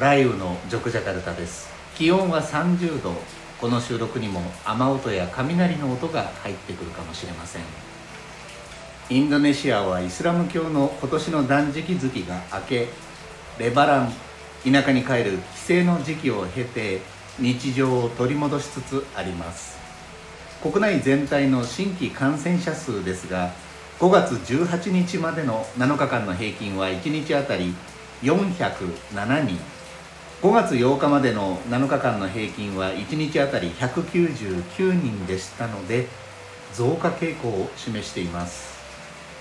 雷雨のジョクジャカルタです。気温は30度。この収録にも雨音や雷の音が入ってくるかもしれません。インドネシアはイスラム教の今年の断食月が明けレバラン田舎に帰る帰省の時期を経て日常を取り戻しつつあります。国内全体の新規感染者数ですが5月18日までの7日間の平均は1日あたり407人。5月8日までの7日間の平均は1日あたり199人でしたので増加傾向を示しています。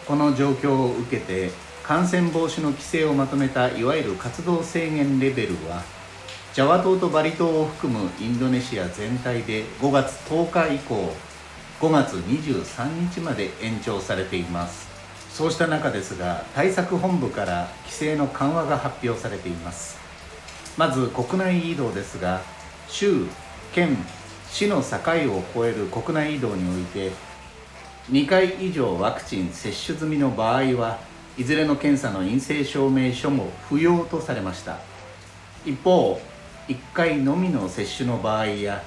この状況を受けて感染防止の規制をまとめたいわゆる活動制限レベルはジャワ島とバリ島を含むインドネシア全体で5月10日以降5月23日まで延長されています。そうした中ですが対策本部から規制の緩和が発表されています。まず国内移動ですが州県市の境を越える国内移動において2回以上ワクチン接種済みの場合はいずれの検査の陰性証明書も不要とされました。一方1回のみの接種の場合や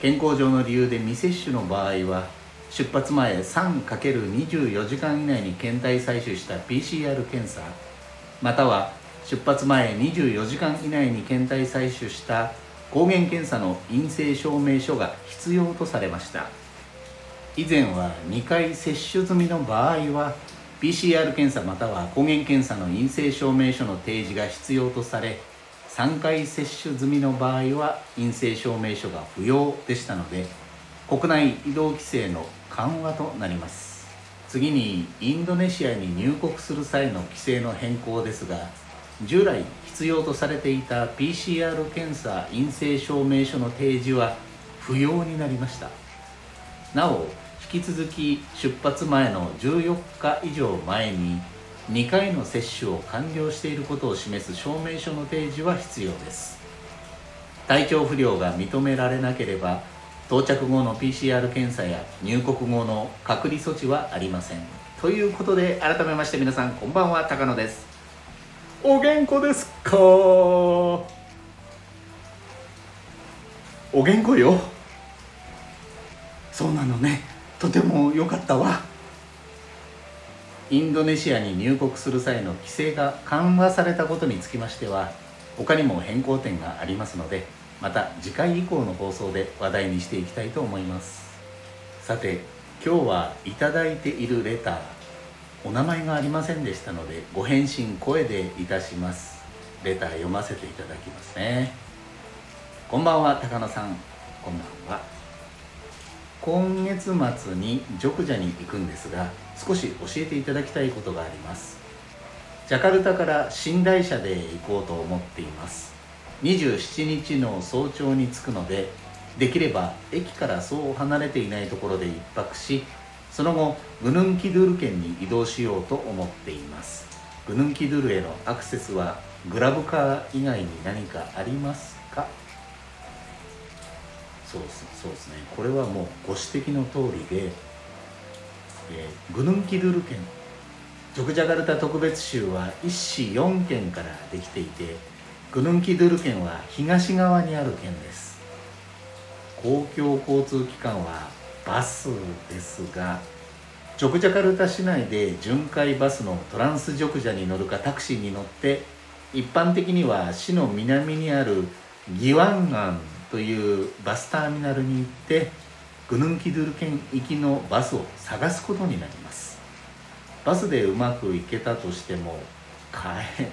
健康上の理由で未接種の場合は出発前 3×24 時間以内に検体採取した PCR 検査または出発前24時間以内に検体採取した抗原検査の陰性証明書が必要とされました。以前は2回接種済みの場合は PCR 検査または抗原検査の陰性証明書の提示が必要とされ3回接種済みの場合は陰性証明書が不要でしたので国内移動規制の緩和となります。次にインドネシアに入国する際の規制の変更ですが従来必要とされていた PCR 検査陰性証明書の提示は不要になりました。なお引き続き出発前の14日以上前に2回の接種を完了していることを示す証明書の提示は必要です。体調不良が認められなければ到着後の PCR 検査や入国後の隔離措置はありません。ということで改めまして皆さんこんばんは高野です。お元気ですか？お元気よ。そうなのね。とても良かったわ。インドネシアに入国する際の規制が緩和されたことにつきましては他にも変更点がありますのでまた次回以降の放送で話題にしていきたいと思います。さて今日はいただいているレター。お名前がありませんでしたのでご返信声でいたします。レター読ませていただきますね。こんばんは高野さん。こんばんは。今月末にジョクジャに行くんですが少し教えていただきたいことがあります。ジャカルタから寝台車で行こうと思っています。27日の早朝に着くのでできれば駅からそう離れていないところで1泊しその後グヌンキドゥル県に移動しようと思っています。グヌンキドゥルへのアクセスはグラブカー以外に何かありますか？そうですそうですね。これはもうご指摘の通りで、えー、グヌンキドゥル県ジョクジャカルタ特別州は1市4県からできていてグヌンキドゥル県は東側にある県です。公共交通機関はバスですがジョクジャカルタ市内で巡回バスのトランスジョクジャに乗るかタクシーに乗って一般的には市の南にあるギワンガンというバスターミナルに行ってグヌンキドゥル県行きのバスを探すことになります。バスでうまく行けたとしても帰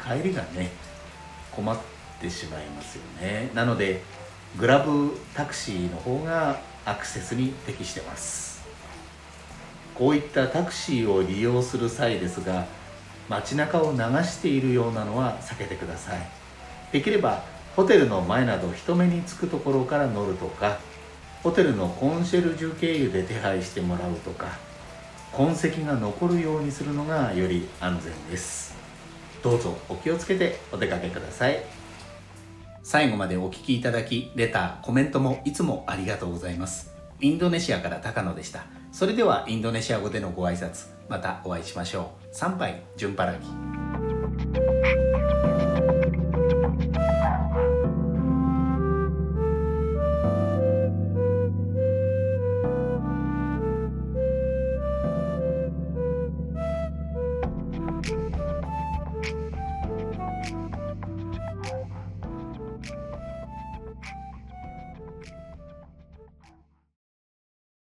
帰りがね困ってしまいますよね。なのでグラブタクシーの方がアクセスに適してます。こういったタクシーを利用する際ですが街中を流しているようなのは避けてください。できればホテルの前など人目につくところから乗るとかホテルのコンシェルジュ経由で手配してもらうとか痕跡が残るようにするのがより安全です。どうぞお気をつけてお出かけください。最後までお聴きいただきレターコメントもいつもありがとうございます。インドネシアから高野でした。それではインドネシア語でのご挨拶またお会いしましょう。参拝順パラギ